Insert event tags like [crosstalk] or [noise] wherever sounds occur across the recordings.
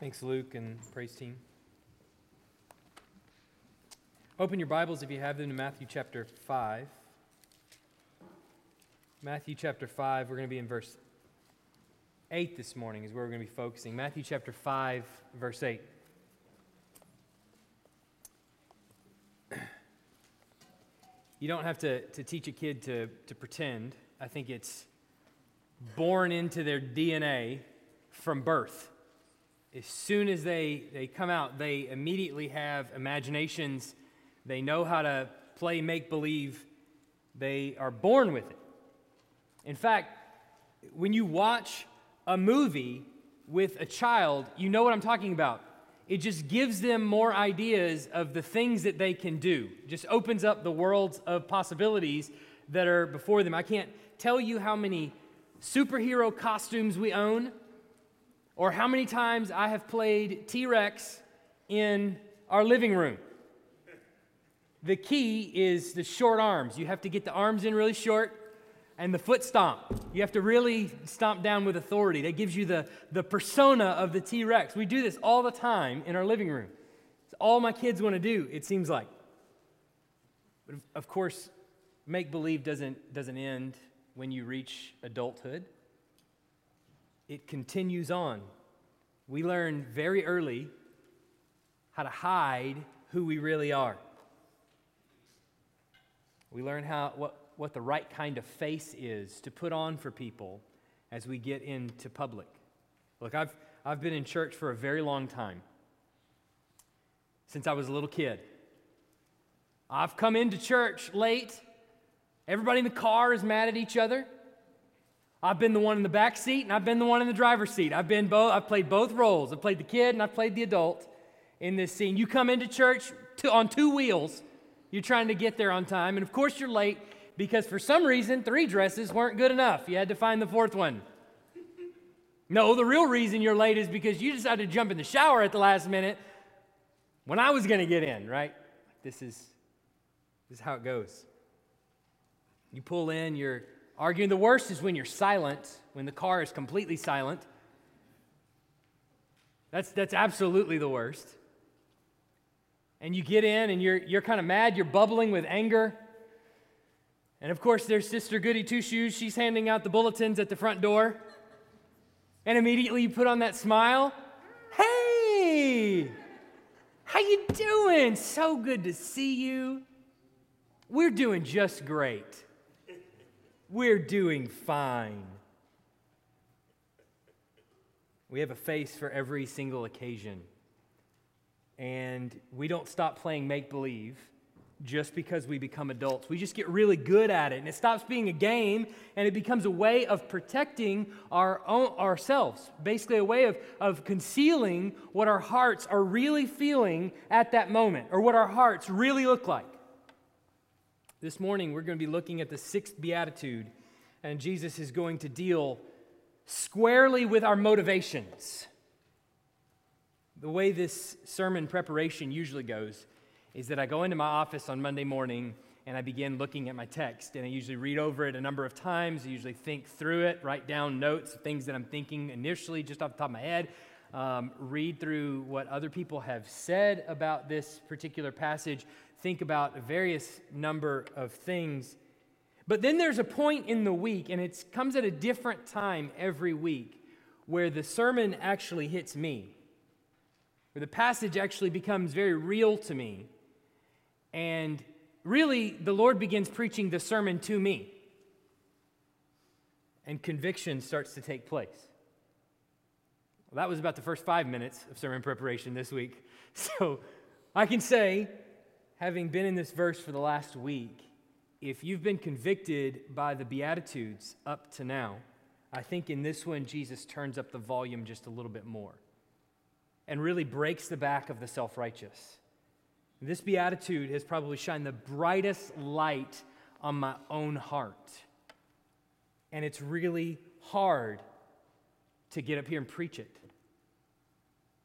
Thanks, Luke and praise team. Open your Bibles if you have them to Matthew chapter 5. Matthew chapter 5, we're going to be in verse 8 this morning, is where we're going to be focusing. Matthew chapter 5, verse 8. You don't have to, to teach a kid to, to pretend. I think it's born into their DNA from birth. As soon as they, they come out, they immediately have imaginations. They know how to play make believe. They are born with it. In fact, when you watch a movie with a child, you know what I'm talking about. It just gives them more ideas of the things that they can do. It just opens up the worlds of possibilities that are before them. I can't tell you how many superhero costumes we own or how many times I have played T Rex in our living room. The key is the short arms. You have to get the arms in really short and the foot stomp. You have to really stomp down with authority. That gives you the, the persona of the T Rex. We do this all the time in our living room. It's all my kids want to do, it seems like. But of course, make believe doesn't, doesn't end when you reach adulthood, it continues on. We learn very early how to hide who we really are. We learn how, what, what the right kind of face is to put on for people as we get into public. Look, I've, I've been in church for a very long time, since I was a little kid. I've come into church late. Everybody in the car is mad at each other. I've been the one in the back seat and I've been the one in the driver's seat. I've been both I've played both roles. I've played the kid and I've played the adult in this scene. You come into church to, on two wheels. You're trying to get there on time and of course you're late because for some reason, three dresses weren't good enough. You had to find the fourth one. No, the real reason you're late is because you decided to jump in the shower at the last minute when I was going to get in, right? This is, this is how it goes. You pull in, you're arguing. The worst is when you're silent, when the car is completely silent. That's, that's absolutely the worst. And you get in and you're, you're kind of mad, you're bubbling with anger. And of course, there's Sister Goody Two Shoes. She's handing out the bulletins at the front door. And immediately you put on that smile. Hey, how you doing? So good to see you. We're doing just great. We're doing fine. We have a face for every single occasion. And we don't stop playing make believe just because we become adults. We just get really good at it, and it stops being a game and it becomes a way of protecting our own, ourselves, basically, a way of, of concealing what our hearts are really feeling at that moment or what our hearts really look like. This morning, we're going to be looking at the sixth beatitude, and Jesus is going to deal squarely with our motivations. The way this sermon preparation usually goes is that I go into my office on Monday morning and I begin looking at my text. And I usually read over it a number of times. I usually think through it, write down notes, things that I'm thinking initially just off the top of my head, um, read through what other people have said about this particular passage, think about a various number of things. But then there's a point in the week, and it comes at a different time every week, where the sermon actually hits me, where the passage actually becomes very real to me. And really, the Lord begins preaching the sermon to me. And conviction starts to take place. Well, that was about the first five minutes of sermon preparation this week. [laughs] So I can say, having been in this verse for the last week, if you've been convicted by the Beatitudes up to now, I think in this one, Jesus turns up the volume just a little bit more and really breaks the back of the self righteous. This beatitude has probably shined the brightest light on my own heart. And it's really hard to get up here and preach it.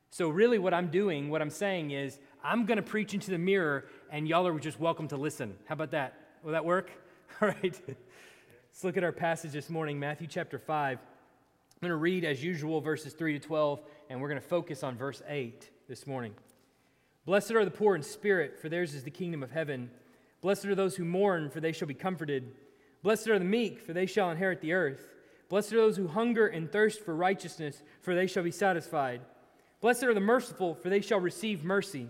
So, really, what I'm doing, what I'm saying is, I'm going to preach into the mirror, and y'all are just welcome to listen. How about that? Will that work? [laughs] All right. Let's look at our passage this morning, Matthew chapter 5. I'm going to read, as usual, verses 3 to 12, and we're going to focus on verse 8 this morning. Blessed are the poor in spirit, for theirs is the kingdom of heaven. Blessed are those who mourn, for they shall be comforted. Blessed are the meek, for they shall inherit the earth. Blessed are those who hunger and thirst for righteousness, for they shall be satisfied. Blessed are the merciful, for they shall receive mercy.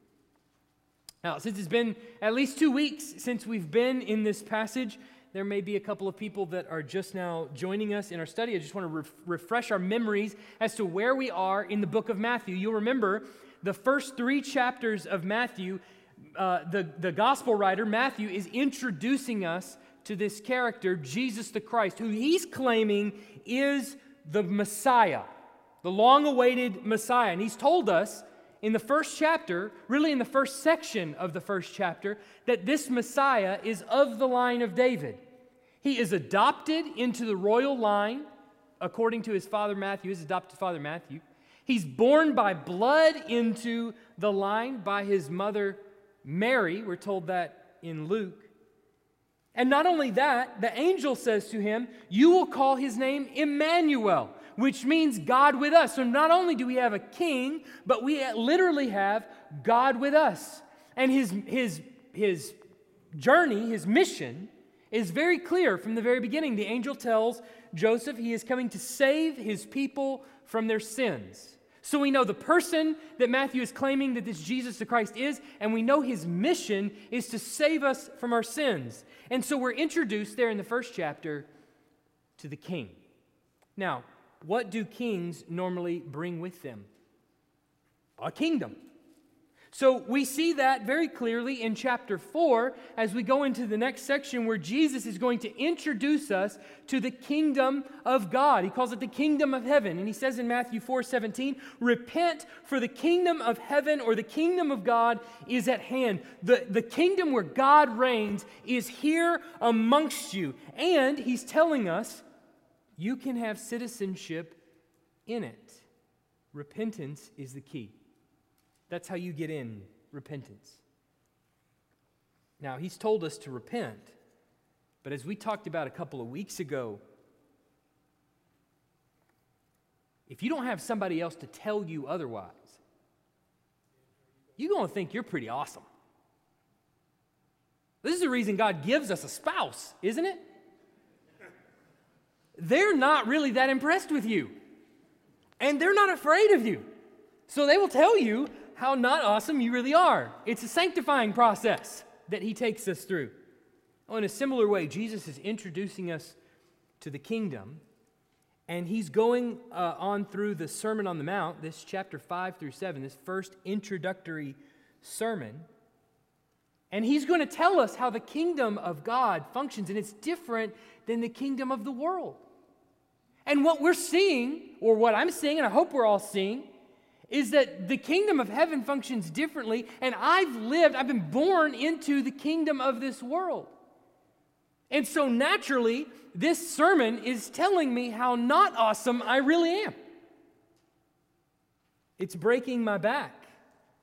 Now, since it's been at least two weeks since we've been in this passage, there may be a couple of people that are just now joining us in our study. I just want to re- refresh our memories as to where we are in the book of Matthew. You'll remember the first three chapters of Matthew, uh, the, the gospel writer, Matthew, is introducing us to this character, Jesus the Christ, who he's claiming is the Messiah, the long awaited Messiah. And he's told us in the first chapter, really in the first section of the first chapter, that this Messiah is of the line of David. He is adopted into the royal line, according to his father Matthew, his adopted father Matthew. He's born by blood into the line by his mother Mary. We're told that in Luke. And not only that, the angel says to him, You will call his name Emmanuel, which means God with us. So not only do we have a king, but we literally have God with us. And his, his, his journey, his mission, is very clear from the very beginning. The angel tells Joseph he is coming to save his people from their sins. So we know the person that Matthew is claiming that this Jesus the Christ is, and we know his mission is to save us from our sins. And so we're introduced there in the first chapter to the king. Now, what do kings normally bring with them? A kingdom. So we see that very clearly in chapter 4 as we go into the next section where Jesus is going to introduce us to the kingdom of God. He calls it the kingdom of heaven. And he says in Matthew 4 17, Repent, for the kingdom of heaven or the kingdom of God is at hand. The, the kingdom where God reigns is here amongst you. And he's telling us you can have citizenship in it. Repentance is the key. That's how you get in repentance. Now, he's told us to repent, but as we talked about a couple of weeks ago, if you don't have somebody else to tell you otherwise, you're going to think you're pretty awesome. This is the reason God gives us a spouse, isn't it? They're not really that impressed with you, and they're not afraid of you. So they will tell you how not awesome you really are. It's a sanctifying process that he takes us through. Well, in a similar way, Jesus is introducing us to the kingdom, and he's going uh, on through the Sermon on the Mount, this chapter 5 through 7, this first introductory sermon. And he's going to tell us how the kingdom of God functions, and it's different than the kingdom of the world. And what we're seeing, or what I'm seeing, and I hope we're all seeing, is that the kingdom of heaven functions differently, and I've lived, I've been born into the kingdom of this world. And so naturally, this sermon is telling me how not awesome I really am. It's breaking my back,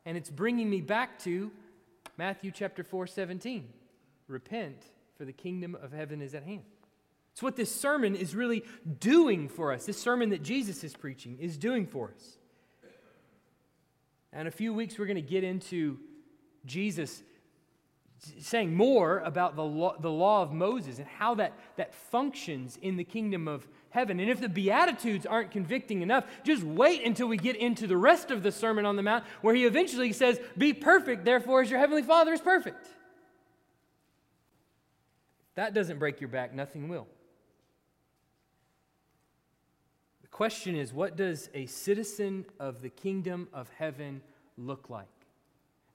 and it's bringing me back to Matthew chapter 4 17. Repent, for the kingdom of heaven is at hand. It's what this sermon is really doing for us. This sermon that Jesus is preaching is doing for us. And in a few weeks, we're going to get into Jesus saying more about the law, the law of Moses and how that, that functions in the kingdom of heaven. And if the Beatitudes aren't convicting enough, just wait until we get into the rest of the Sermon on the Mount, where he eventually says, Be perfect, therefore, as your heavenly Father is perfect. that doesn't break your back, nothing will. Question is what does a citizen of the kingdom of heaven look like?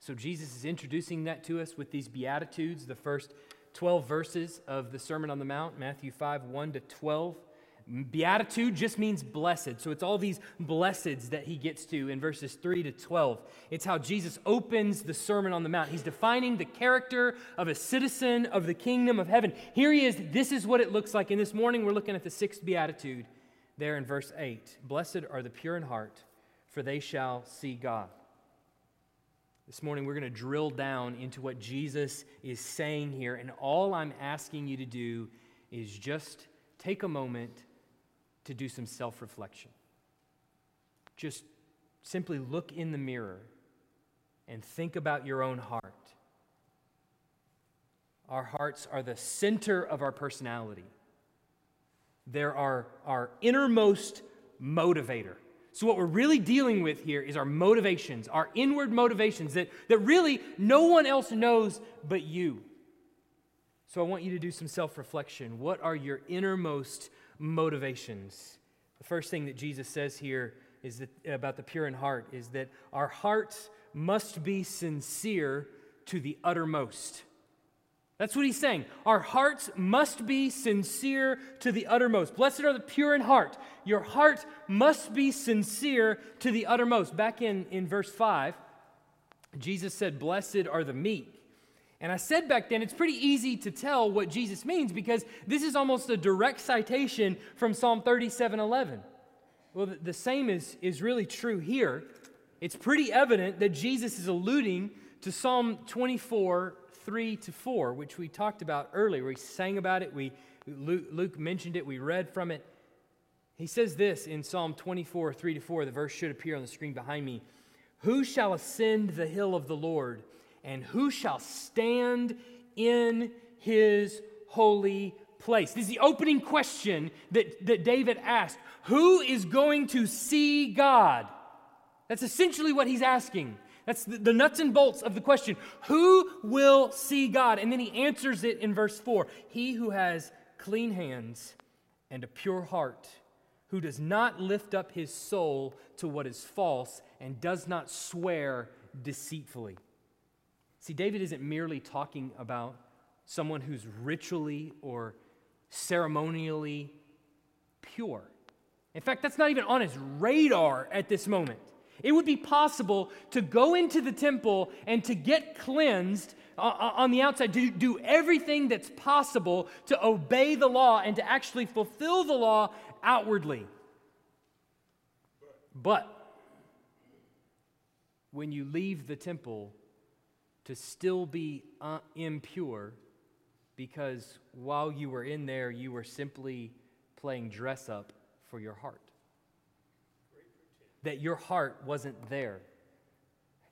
So Jesus is introducing that to us with these Beatitudes, the first 12 verses of the Sermon on the Mount, Matthew 5 1 to 12. Beatitude just means blessed. So it's all these blesseds that he gets to in verses 3 to 12. It's how Jesus opens the Sermon on the Mount. He's defining the character of a citizen of the kingdom of heaven. Here he is. This is what it looks like. And this morning we're looking at the sixth Beatitude there in verse 8. Blessed are the pure in heart, for they shall see God. This morning we're going to drill down into what Jesus is saying here. And all I'm asking you to do is just take a moment to do some self reflection. Just simply look in the mirror and think about your own heart. Our hearts are the center of our personality, they're our, our innermost motivator. So, what we're really dealing with here is our motivations, our inward motivations that, that really no one else knows but you. So, I want you to do some self reflection. What are your innermost motivations. The first thing that Jesus says here is that about the pure in heart is that our hearts must be sincere to the uttermost. That's what he's saying. Our hearts must be sincere to the uttermost. Blessed are the pure in heart. Your heart must be sincere to the uttermost. Back in, in verse 5, Jesus said, Blessed are the meek. And I said back then, it's pretty easy to tell what Jesus means because this is almost a direct citation from Psalm 37 11. Well, the same is, is really true here. It's pretty evident that Jesus is alluding to Psalm 24 3 to 4, which we talked about earlier. We sang about it, we, Luke, Luke mentioned it, we read from it. He says this in Psalm 24 3 to 4. The verse should appear on the screen behind me. Who shall ascend the hill of the Lord? and who shall stand in his holy place? This is the opening question that, that David asked. Who is going to see God? That's essentially what he's asking. That's the, the, nuts and bolts of the question. Who will see God? And then he answers it in verse 4 He who has clean hands and a pure heart, who does not lift up his soul to what is false and does not swear deceitfully. See, David isn't merely talking about someone who's ritually or ceremonially pure. In fact, that's not even on his radar at this moment. It would be possible to go into the temple and to get cleansed on the outside, to do everything that's possible to obey the law and to actually fulfill the law outwardly. But when you leave the temple, to still be uh, impure because while you were in there, you were simply playing dress up for your heart. That your heart wasn't there.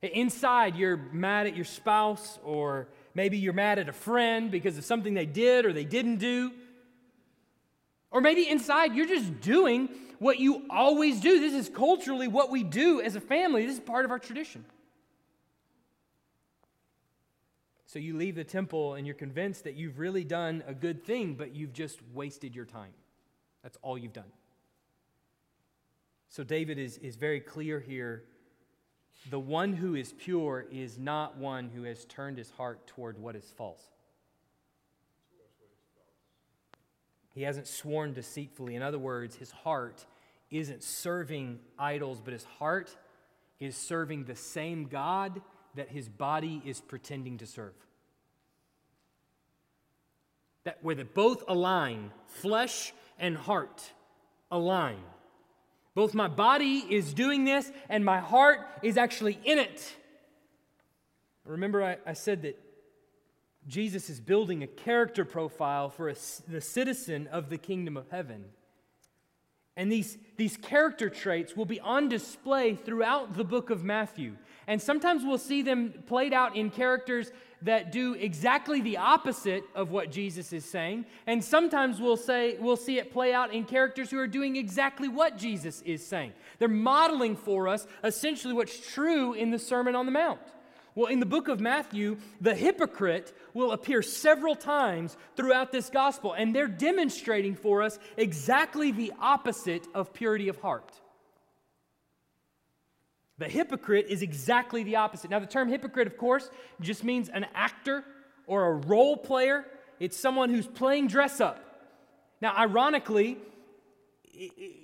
Inside, you're mad at your spouse, or maybe you're mad at a friend because of something they did or they didn't do. Or maybe inside, you're just doing what you always do. This is culturally what we do as a family, this is part of our tradition. So you leave the temple and you're convinced that you've really done a good thing, but you've just wasted your time. That's all you've done. So David is, is very clear here. The one who is pure is not one who has turned his heart toward what is false. He hasn't sworn deceitfully. In other words, his heart isn't serving idols, but his heart is serving the same God that his body is pretending to serve. That where they both align, flesh and heart align. Both my body is doing this and my heart is actually in it. Remember, I, I said that Jesus is building a character profile for a, the citizen of the kingdom of heaven. And these, these character traits will be on display throughout the book of Matthew. And sometimes we'll see them played out in characters that do exactly the opposite of what Jesus is saying. And sometimes we'll say we'll see it play out in characters who are doing exactly what Jesus is saying. They're modeling for us essentially what's true in the Sermon on the Mount. Well, in the book of Matthew, the hypocrite will appear several times throughout this gospel, and they're demonstrating for us exactly the opposite of purity of heart. The hypocrite is exactly the opposite. Now, the term hypocrite, of course, just means an actor or a role player. It's someone who's playing dress up. Now, ironically,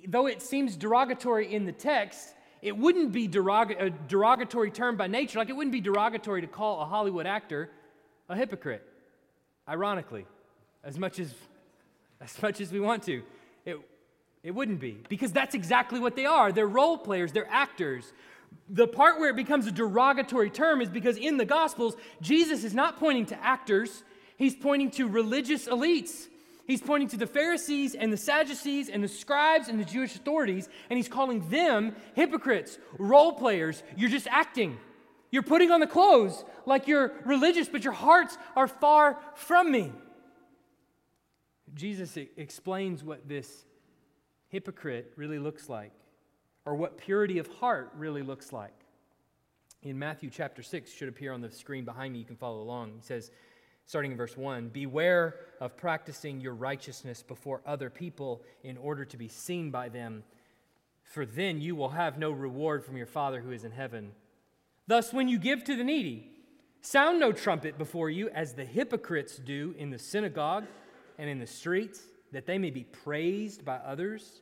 though it seems derogatory in the text, it wouldn't be derog- a derogatory term by nature. Like it wouldn't be derogatory to call a Hollywood actor a hypocrite, ironically, as much as, as much as we want to. It, it wouldn't be, because that's exactly what they are. They're role players, they're actors. The part where it becomes a derogatory term is because in the Gospels, Jesus is not pointing to actors, he's pointing to religious elites. He's pointing to the Pharisees and the Sadducees and the scribes and the Jewish authorities, and he's calling them hypocrites, role players. You're just acting. You're putting on the clothes like you're religious, but your hearts are far from me. Jesus explains what this hypocrite really looks like, or what purity of heart really looks like. In Matthew chapter 6, should appear on the screen behind me, you can follow along. He says, starting in verse 1 Beware of practicing your righteousness before other people in order to be seen by them, for then you will have no reward from your Father who is in heaven. Thus, when you give to the needy, sound no trumpet before you, as the hypocrites do in the synagogue and in the streets, that they may be praised by others.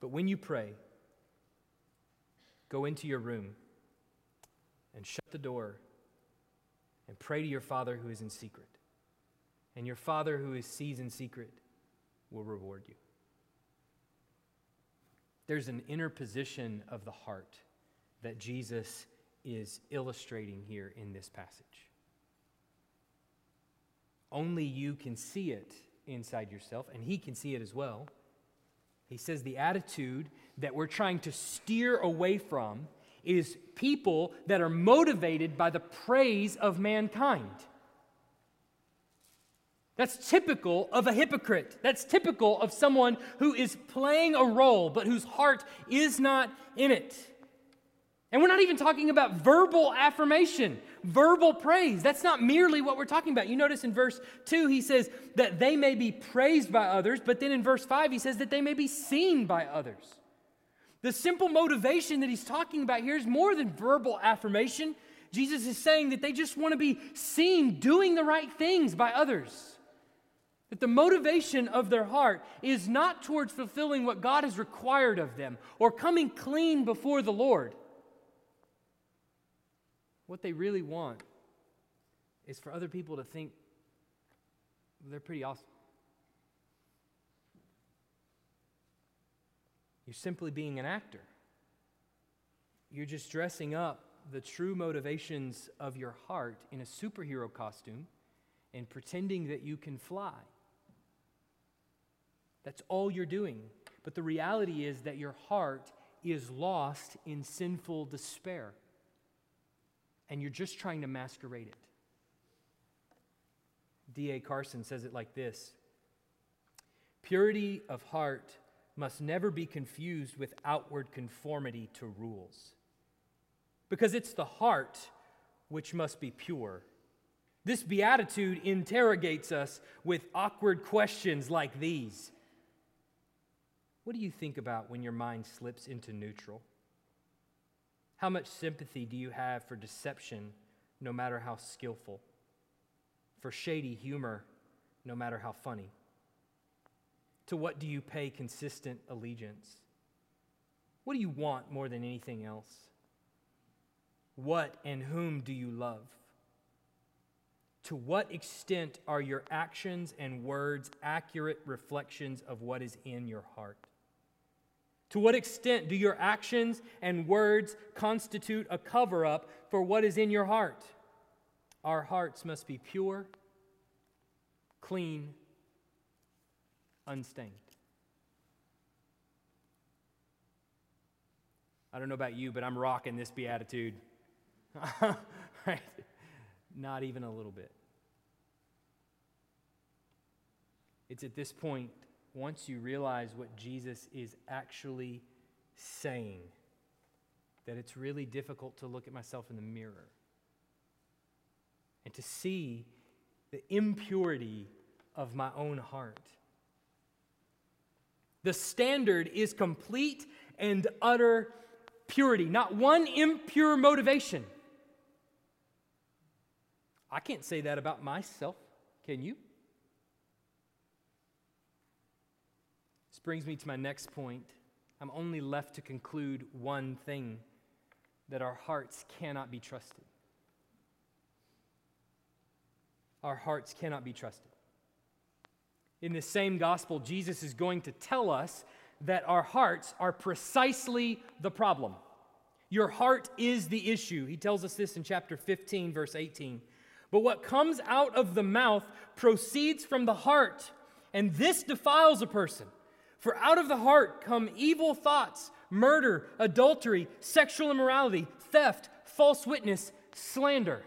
But when you pray, go into your room and shut the door and pray to your Father who is in secret. And your Father who is sees in secret will reward you. There's an inner position of the heart that Jesus is illustrating here in this passage. Only you can see it inside yourself, and He can see it as well. He says the attitude that we're trying to steer away from is people that are motivated by the praise of mankind. That's typical of a hypocrite. That's typical of someone who is playing a role but whose heart is not in it. And we're not even talking about verbal affirmation, verbal praise. That's not merely what we're talking about. You notice in verse 2, he says that they may be praised by others, but then in verse 5, he says that they may be seen by others. The simple motivation that he's talking about here is more than verbal affirmation. Jesus is saying that they just want to be seen doing the right things by others. That the motivation of their heart is not towards fulfilling what God has required of them or coming clean before the Lord. What they really want is for other people to think they're pretty awesome. You're simply being an actor. You're just dressing up the true motivations of your heart in a superhero costume and pretending that you can fly. That's all you're doing. But the reality is that your heart is lost in sinful despair. And you're just trying to masquerade it. D.A. Carson says it like this Purity of heart must never be confused with outward conformity to rules. Because it's the heart which must be pure. This beatitude interrogates us with awkward questions like these What do you think about when your mind slips into neutral? How much sympathy do you have for deception, no matter how skillful? For shady humor, no matter how funny? To what do you pay consistent allegiance? What do you want more than anything else? What and whom do you love? To what extent are your actions and words accurate reflections of what is in your heart? To what extent do your actions and words constitute a cover up for what is in your heart? Our hearts must be pure, clean, unstained. I don't know about you, but I'm rocking this beatitude. [laughs] right? Not even a little bit. It's at this point once you realize what Jesus is actually saying, that it's really difficult to look at myself in the mirror and to see the impurity of my own heart. The standard is complete and utter purity, not one impure motivation. I can't say that about myself, can you? This brings me to my next point. I'm only left to conclude one thing that our hearts cannot be trusted. Our hearts cannot be trusted. In the same gospel, Jesus is going to tell us that our hearts are precisely the problem. Your heart is the issue. He tells us this in chapter 15, verse 18. But what comes out of the mouth proceeds from the heart, and this defiles a person. For out of the heart come evil thoughts, murder, adultery, sexual immorality, theft, false witness, slander.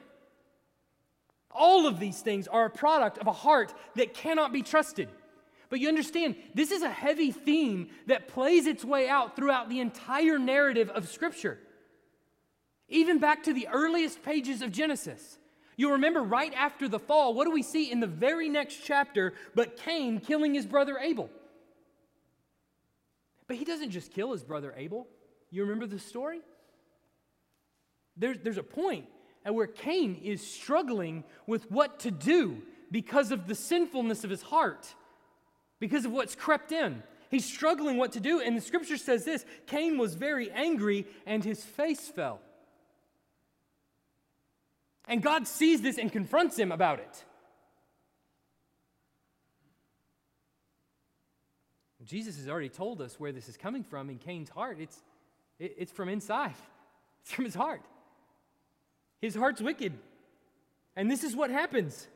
All of these things are a product of a heart that cannot be trusted. But you understand, this is a heavy theme that plays its way out throughout the entire narrative of Scripture. Even back to the earliest pages of Genesis. You'll remember right after the fall, what do we see in the very next chapter but Cain killing his brother Abel? But he doesn't just kill his brother Abel. You remember the story? There's, there's a point at where Cain is struggling with what to do because of the sinfulness of his heart, because of what's crept in. He's struggling what to do, and the scripture says this Cain was very angry, and his face fell. And God sees this and confronts him about it. Jesus has already told us where this is coming from in Cain's heart. It's, it, it's from inside, [laughs] it's from his heart. His heart's wicked. And this is what happens.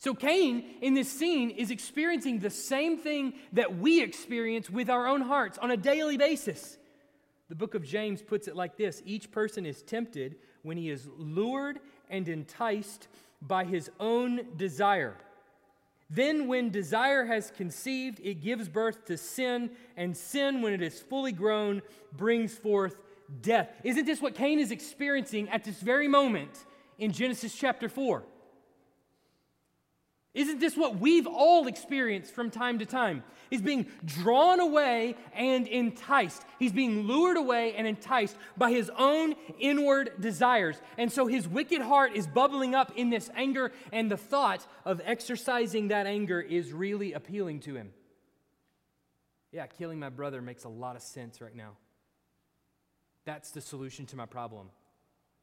So, Cain in this scene is experiencing the same thing that we experience with our own hearts on a daily basis. The book of James puts it like this Each person is tempted when he is lured and enticed by his own desire. Then, when desire has conceived, it gives birth to sin, and sin, when it is fully grown, brings forth death. Isn't this what Cain is experiencing at this very moment in Genesis chapter 4? Isn't this what we've all experienced from time to time? He's being drawn away and enticed. He's being lured away and enticed by his own inward desires. And so his wicked heart is bubbling up in this anger, and the thought of exercising that anger is really appealing to him. Yeah, killing my brother makes a lot of sense right now. That's the solution to my problem.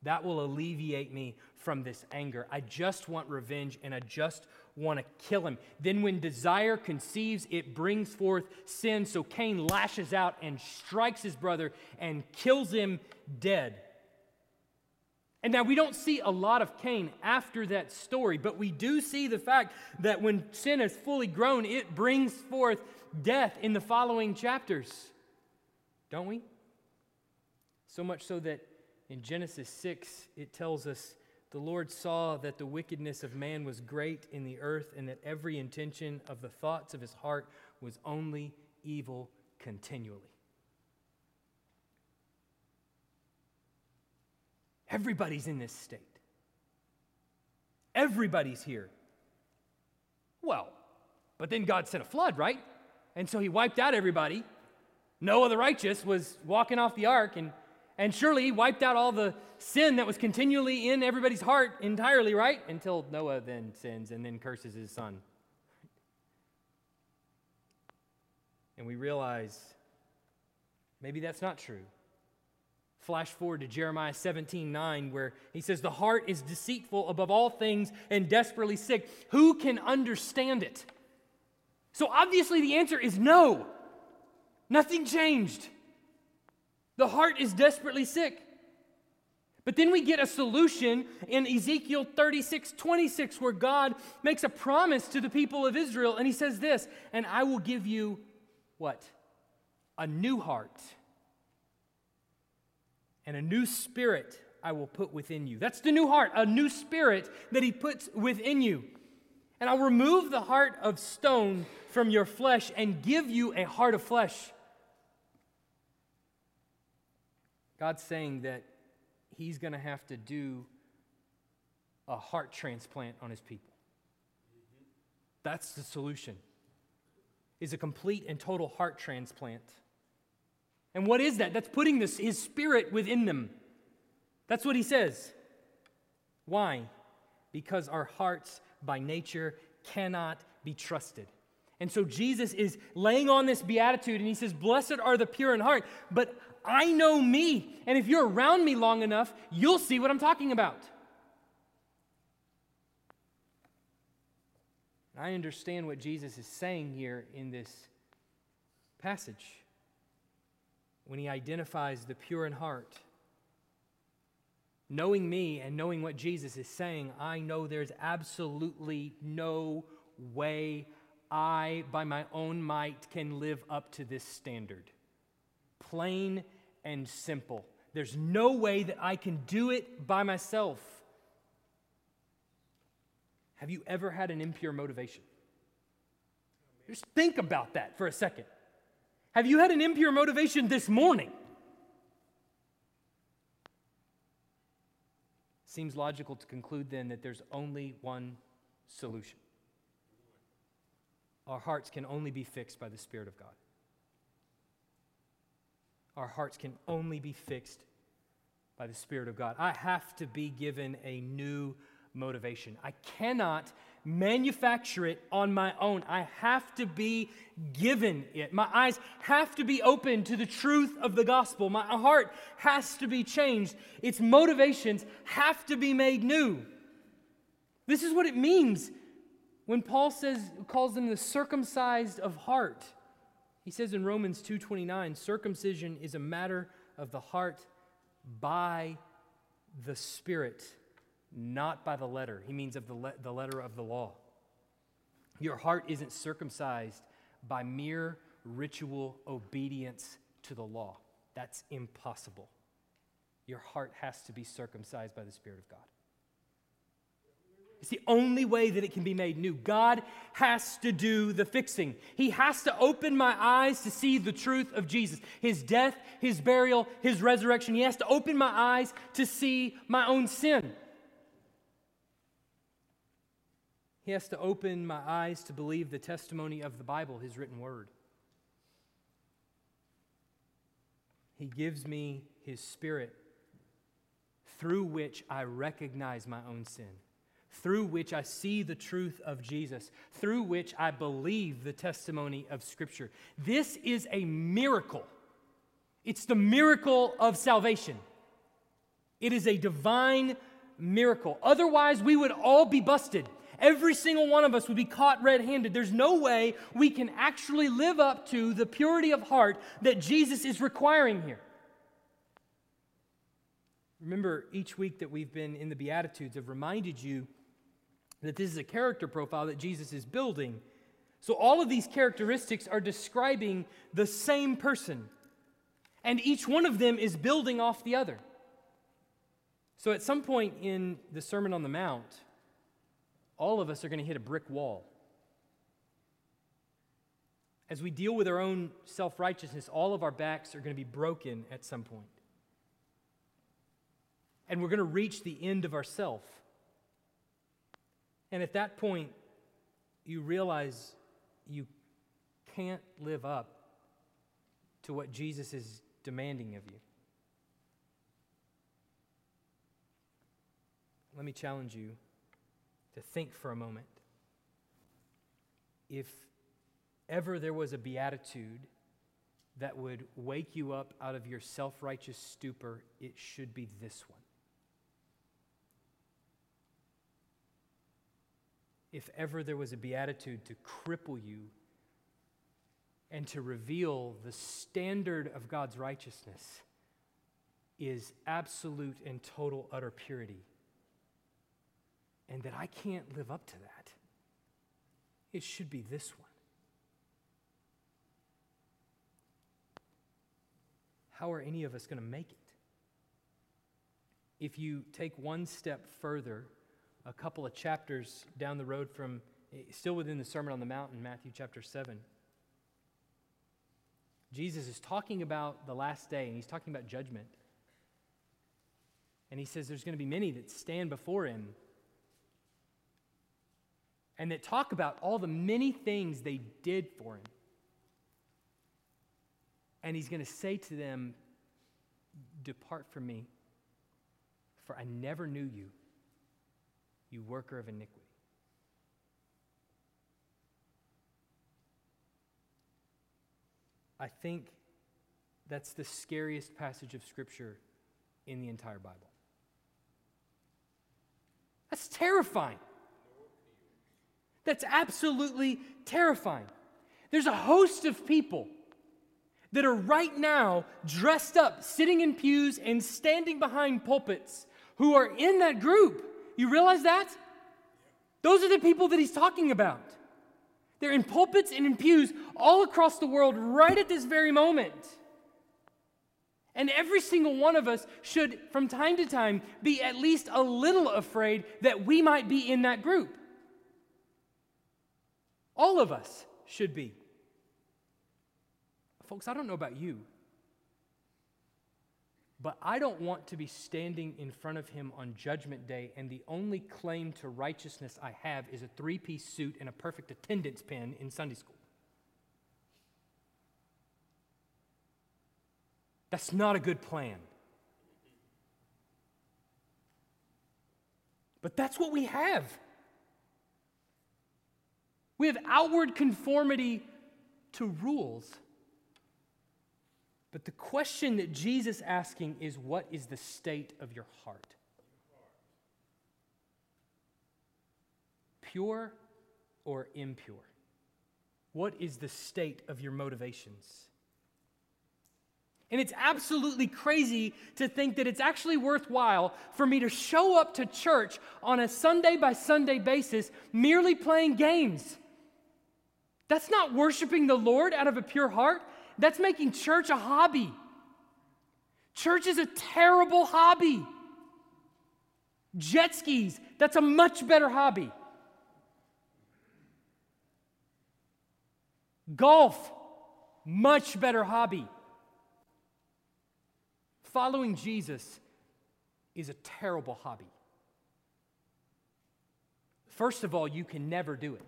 That will alleviate me from this anger. I just want revenge and I just want to kill him. Then, when desire conceives, it brings forth sin. So Cain lashes out and strikes his brother and kills him dead. And now we don't see a lot of Cain after that story, but we do see the fact that when sin is fully grown, it brings forth death in the following chapters. Don't we? So much so that in Genesis 6, it tells us the Lord saw that the wickedness of man was great in the earth, and that every intention of the thoughts of his heart was only evil continually. Everybody's in this state. Everybody's here. Well, but then God sent a flood, right? And so he wiped out everybody. Noah the righteous was walking off the ark and and surely he wiped out all the sin that was continually in everybody's heart entirely, right? Until Noah then sins and then curses his son. And we realize maybe that's not true. Flash forward to Jeremiah 17 9, where he says, The heart is deceitful above all things and desperately sick. Who can understand it? So obviously the answer is no. Nothing changed. The heart is desperately sick. But then we get a solution in Ezekiel 36 26, where God makes a promise to the people of Israel, and he says this, and I will give you what? A new heart and a new spirit I will put within you. That's the new heart, a new spirit that he puts within you. And I'll remove the heart of stone from your flesh and give you a heart of flesh. God's saying that He's going to have to do a heart transplant on His people. That's the solution. Is a complete and total heart transplant. And what is that? That's putting this, his spirit within them. That's what he says. Why? Because our hearts by nature cannot be trusted. And so Jesus is laying on this beatitude and he says, Blessed are the pure in heart, but I know me. And if you're around me long enough, you'll see what I'm talking about. I understand what Jesus is saying here in this passage when he identifies the pure in heart. Knowing me and knowing what Jesus is saying, I know there's absolutely no way I, by my own might, can live up to this standard. Plain and simple. There's no way that I can do it by myself. Have you ever had an impure motivation? Just think about that for a second. Have you had an impure motivation this morning? Seems logical to conclude then that there's only one solution. Our hearts can only be fixed by the Spirit of God. Our hearts can only be fixed by the Spirit of God. I have to be given a new motivation. I cannot manufacture it on my own. I have to be given it. My eyes have to be open to the truth of the gospel. My heart has to be changed. Its motivations have to be made new. This is what it means when Paul says calls them the circumcised of heart. He says in Romans 2:29, circumcision is a matter of the heart by the spirit not by the letter. He means of the, le- the letter of the law. Your heart isn't circumcised by mere ritual obedience to the law. That's impossible. Your heart has to be circumcised by the Spirit of God. It's the only way that it can be made new. God has to do the fixing. He has to open my eyes to see the truth of Jesus His death, His burial, His resurrection. He has to open my eyes to see my own sin. He has to open my eyes to believe the testimony of the Bible, His written word. He gives me His Spirit through which I recognize my own sin, through which I see the truth of Jesus, through which I believe the testimony of Scripture. This is a miracle. It's the miracle of salvation. It is a divine miracle. Otherwise, we would all be busted. Every single one of us would be caught red handed. There's no way we can actually live up to the purity of heart that Jesus is requiring here. Remember, each week that we've been in the Beatitudes, I've reminded you that this is a character profile that Jesus is building. So, all of these characteristics are describing the same person, and each one of them is building off the other. So, at some point in the Sermon on the Mount, all of us are going to hit a brick wall. As we deal with our own self righteousness, all of our backs are going to be broken at some point. And we're going to reach the end of ourself. And at that point, you realize you can't live up to what Jesus is demanding of you. Let me challenge you to think for a moment. If ever there was a beatitude that would wake you up out of your self righteous stupor, it should be this one. If ever there was a beatitude to cripple you and to reveal the standard of God's righteousness, is absolute and total utter purity and that I can't live up to that. It should be this one. How are any of us going to make it? If you take one step further, a couple of chapters down the road from eh, still within the Sermon on the Mount in Matthew chapter 7. Jesus is talking about the last day, and he's talking about judgment. And he says there's going to be many that stand before him and that talk about all the many things they did for him. And he's going to say to them, Depart from me, for I never knew you, you worker of iniquity. I think that's the scariest passage of Scripture in the entire Bible. That's terrifying. That's absolutely terrifying. There's a host of people that are right now dressed up, sitting in pews and standing behind pulpits who are in that group. You realize that? Those are the people that he's talking about. They're in pulpits and in pews all across the world right at this very moment. And every single one of us should, from time to time, be at least a little afraid that we might be in that group. All of us should be. Folks, I don't know about you, but I don't want to be standing in front of him on Judgment Day, and the only claim to righteousness I have is a three piece suit and a perfect attendance pin in Sunday school. That's not a good plan. But that's what we have. We have outward conformity to rules. But the question that Jesus is asking is what is the state of your heart? Pure or impure? What is the state of your motivations? And it's absolutely crazy to think that it's actually worthwhile for me to show up to church on a Sunday by Sunday basis merely playing games. That's not worshiping the Lord out of a pure heart. That's making church a hobby. Church is a terrible hobby. Jet skis, that's a much better hobby. Golf, much better hobby. Following Jesus is a terrible hobby. First of all, you can never do it.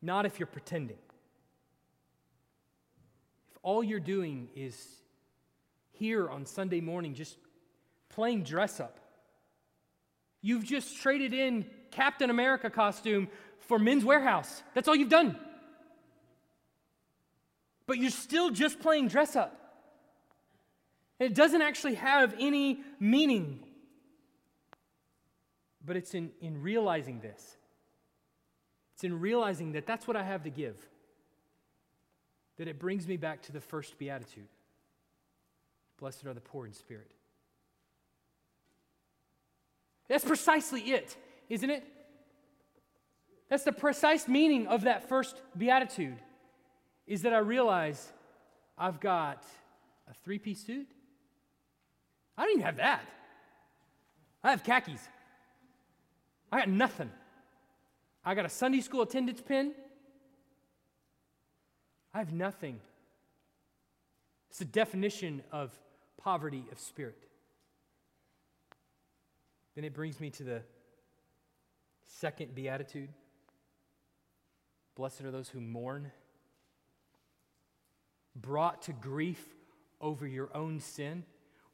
Not if you're pretending. All you're doing is here on Sunday morning just playing dress up, you've just traded in Captain America costume for Men's Wearhouse. That's all you've done. But you're still just playing dress up. And It doesn't actually have any meaning. But it's in, in realizing this it's in realizing that that's what I have to give that it brings me back to the first beatitude Blessed are the poor in spirit. That's precisely it, isn't it? That's the precise meaning of that first beatitude is that I realize I've got a three piece suit. I don't even have that. I have khakis. I got nothing. I got a Sunday school attendance pin. I have nothing. It's the definition of poverty of spirit. Then it brings me to the second beatitude. Blessed are those who mourn, brought to grief over your own sin,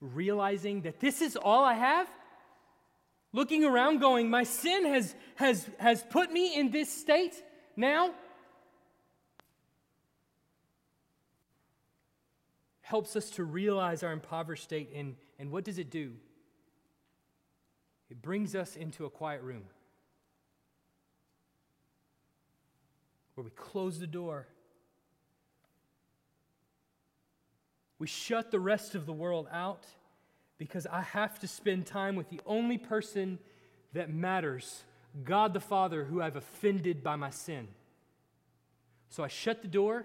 realizing that this is all I have looking around going, My sin has, has, has put me in this state now. Helps us to realize our impoverished state, and, and what does it do? It brings us into a quiet room where we close the door. We shut the rest of the world out because I have to spend time with the only person that matters God the Father, who I've offended by my sin. So I shut the door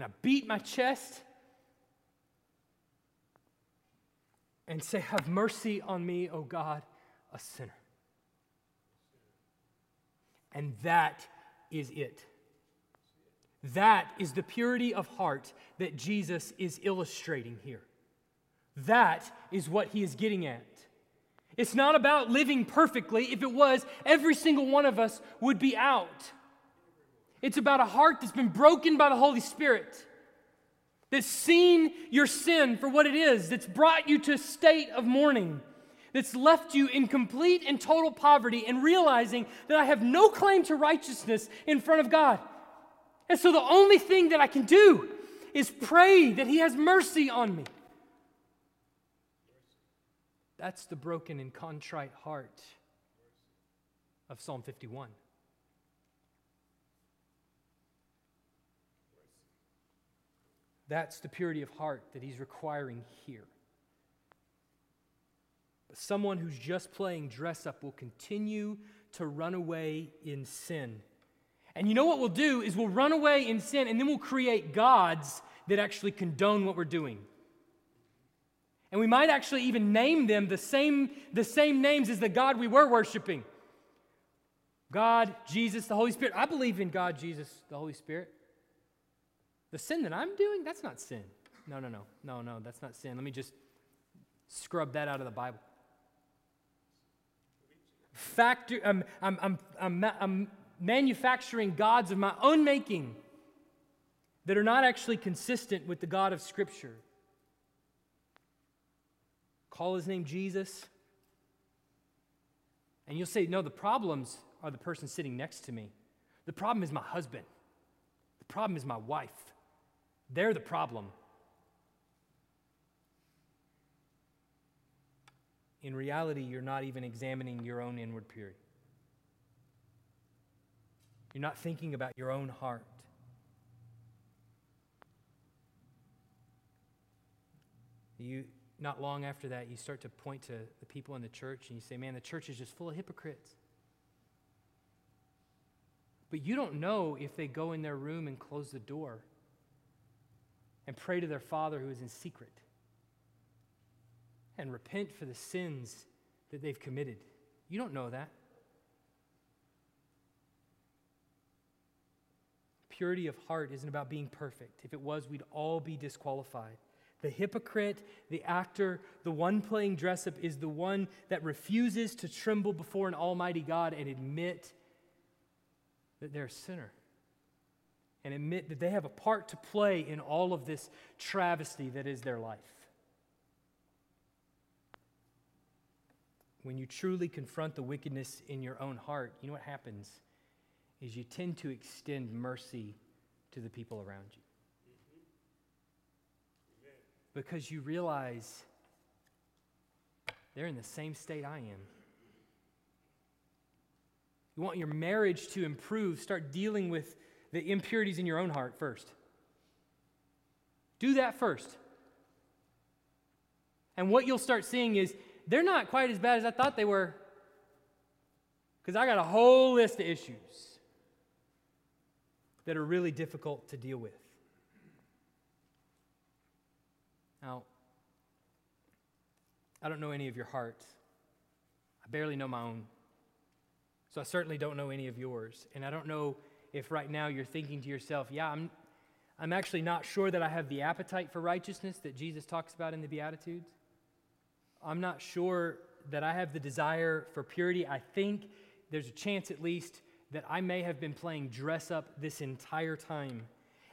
and I beat my chest and say, Have mercy on me, O God, a sinner. And that is it. That is the purity of heart that Jesus is illustrating here. That is what he is getting at. It's not about living perfectly. If it was, every single one of us would be out. It's about a heart that's been broken by the Holy Spirit, that's seen your sin for what it is, that's brought you to a state of mourning, that's left you in complete and total poverty, and realizing that I have no claim to righteousness in front of God. And so the only thing that I can do is pray that He has mercy on me. That's the broken and contrite heart of Psalm 51. That's the purity of heart that he's requiring here. But someone who's just playing dress up will continue to run away in sin. And you know what we'll do is we'll run away in sin and then we'll create gods that actually condone what we're doing. And we might actually even name them the same, the same names as the God we were worshiping God, Jesus, the Holy Spirit. I believe in God, Jesus, the Holy Spirit. The sin that I'm doing, that's not sin. No, no, no. No, no, that's not sin. Let me just scrub that out of the Bible. Factor, um, I'm, I'm, I'm, I'm, I'm manufacturing gods of my own making that are not actually consistent with the God of Scripture. Call his name Jesus. And you'll say, No, the problems are the person sitting next to me. The problem is my husband. The problem is my wife. They're the problem. In reality, you're not even examining your own inward purity. You're not thinking about your own heart. You, not long after that, you start to point to the people in the church and you say, man, the church is just full of hypocrites. But you don't know if they go in their room and close the door and pray to their Father who is in secret and repent for the sins that they've committed. You don't know that. Purity of heart isn't about being perfect. If it was, we'd all be disqualified. The hypocrite, the actor, the one playing dress up is the one that refuses to tremble before an almighty God and admit that they're a sinner. And admit that they have a part to play in all of this travesty that is their life. When you truly confront the wickedness in your own heart, you know what happens? Is you tend to extend mercy to the people around you because you realize they're in the same state I am. You want your marriage to improve, start dealing with the impurities in your own heart first. Do that first. And what you'll start seeing is they're not quite as bad as I thought they were. Because I got a whole list of issues that are really difficult to deal with. Now, I don't know any of your hearts. I barely know my own. So I certainly don't know any of yours. And I don't know if right now you're thinking to yourself, yeah, I'm, I'm actually not sure that I have the appetite for righteousness that Jesus talks about in the Beatitudes. I'm not sure that I have the desire for purity. I think there's a chance, at least, that I may have been playing dress up this entire time.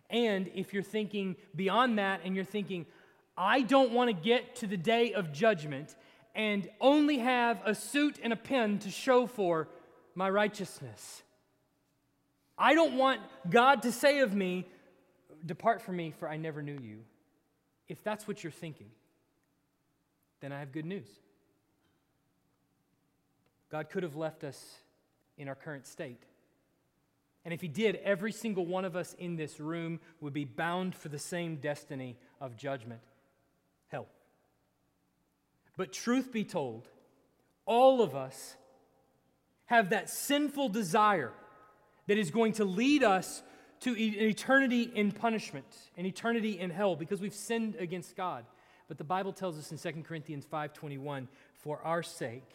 And if you're thinking beyond that and you're thinking, I don't want to get to the day of judgment and only have a suit and a pen to show for my righteousness. I don't want God to say of me, Depart from me, for I never knew you. If that's what you're thinking, then I have good news. God could have left us in our current state. And if He did, every single one of us in this room would be bound for the same destiny of judgment hell. But truth be told, all of us have that sinful desire that is going to lead us to an eternity in punishment, an eternity in hell, because we've sinned against God. But the Bible tells us in 2 Corinthians 5:21, for our sake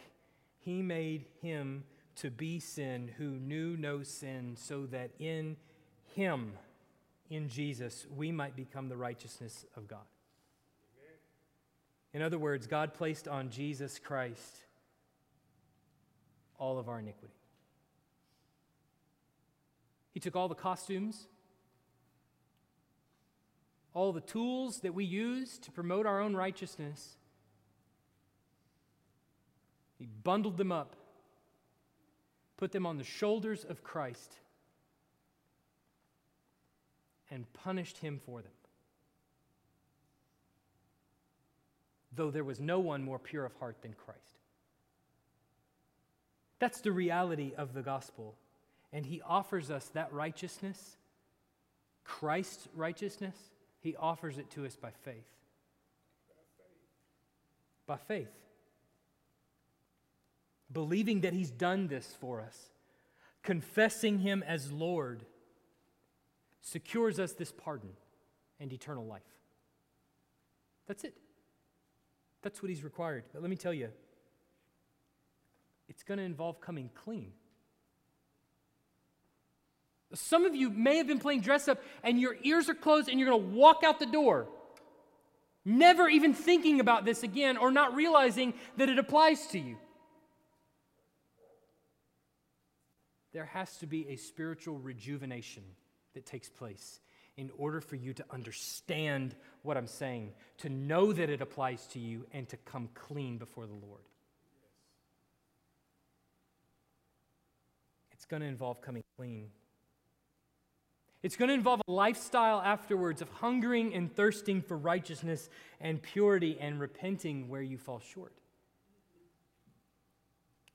He made him to be sin who knew no sin, so that in him, in Jesus, we might become the righteousness of God. In other words, God placed on Jesus Christ all of our iniquity. He took all the costumes, all the tools that we use to promote our own righteousness. He bundled them up, put them on the shoulders of Christ, and punished him for them. Though there was no one more pure of heart than Christ. That's the reality of the gospel. And he offers us that righteousness, Christ's righteousness, he offers it to us by faith. By faith. Believing that he's done this for us, confessing him as Lord, secures us this pardon and eternal life. That's it. That's what he's required. But let me tell you, it's going to involve coming clean. Some of you may have been playing dress up and your ears are closed and you're going to walk out the door, never even thinking about this again or not realizing that it applies to you. There has to be a spiritual rejuvenation that takes place in order for you to understand what I'm saying, to know that it applies to you, and to come clean before the Lord. It's going to involve coming clean. It's going to involve a lifestyle afterwards of hungering and thirsting for righteousness and purity and repenting where you fall short.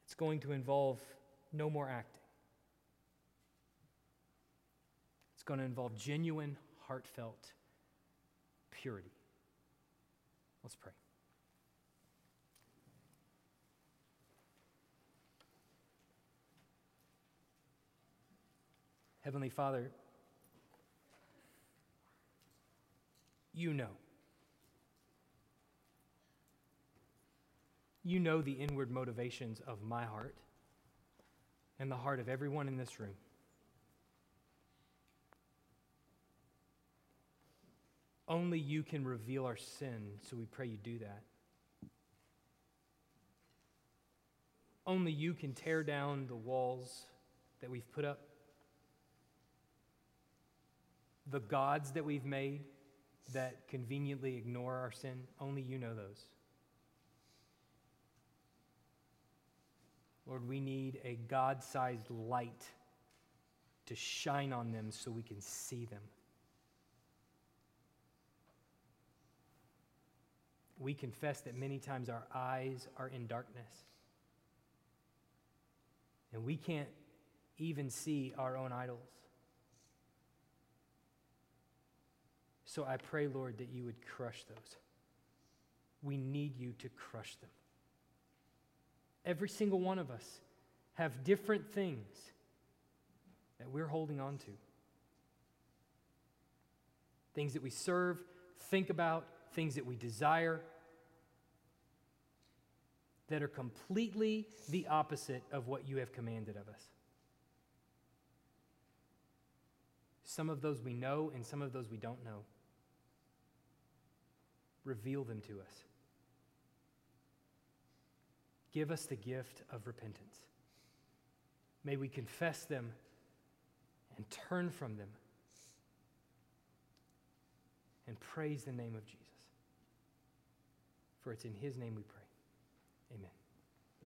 It's going to involve no more acting. It's going to involve genuine, heartfelt purity. Let's pray. Heavenly Father, you know. You know the inward motivations of my heart and the heart of everyone in this room. Only you can reveal our sin, so we pray you do that. Only you can tear down the walls that we've put up, the gods that we've made that conveniently ignore our sin, only you know those. Lord, we need a God sized light to shine on them so we can see them. We confess that many times our eyes are in darkness. And we can't even see our own idols. So I pray, Lord, that you would crush those. We need you to crush them. Every single one of us have different things that we're holding on to. Things that we serve, think about, things that we desire that are completely the opposite of what you have commanded of us. Some of those we know, and some of those we don't know reveal them to us. Give us the gift of repentance. May we confess them and turn from them and praise the name of Jesus. For it's in his name we pray. Amen.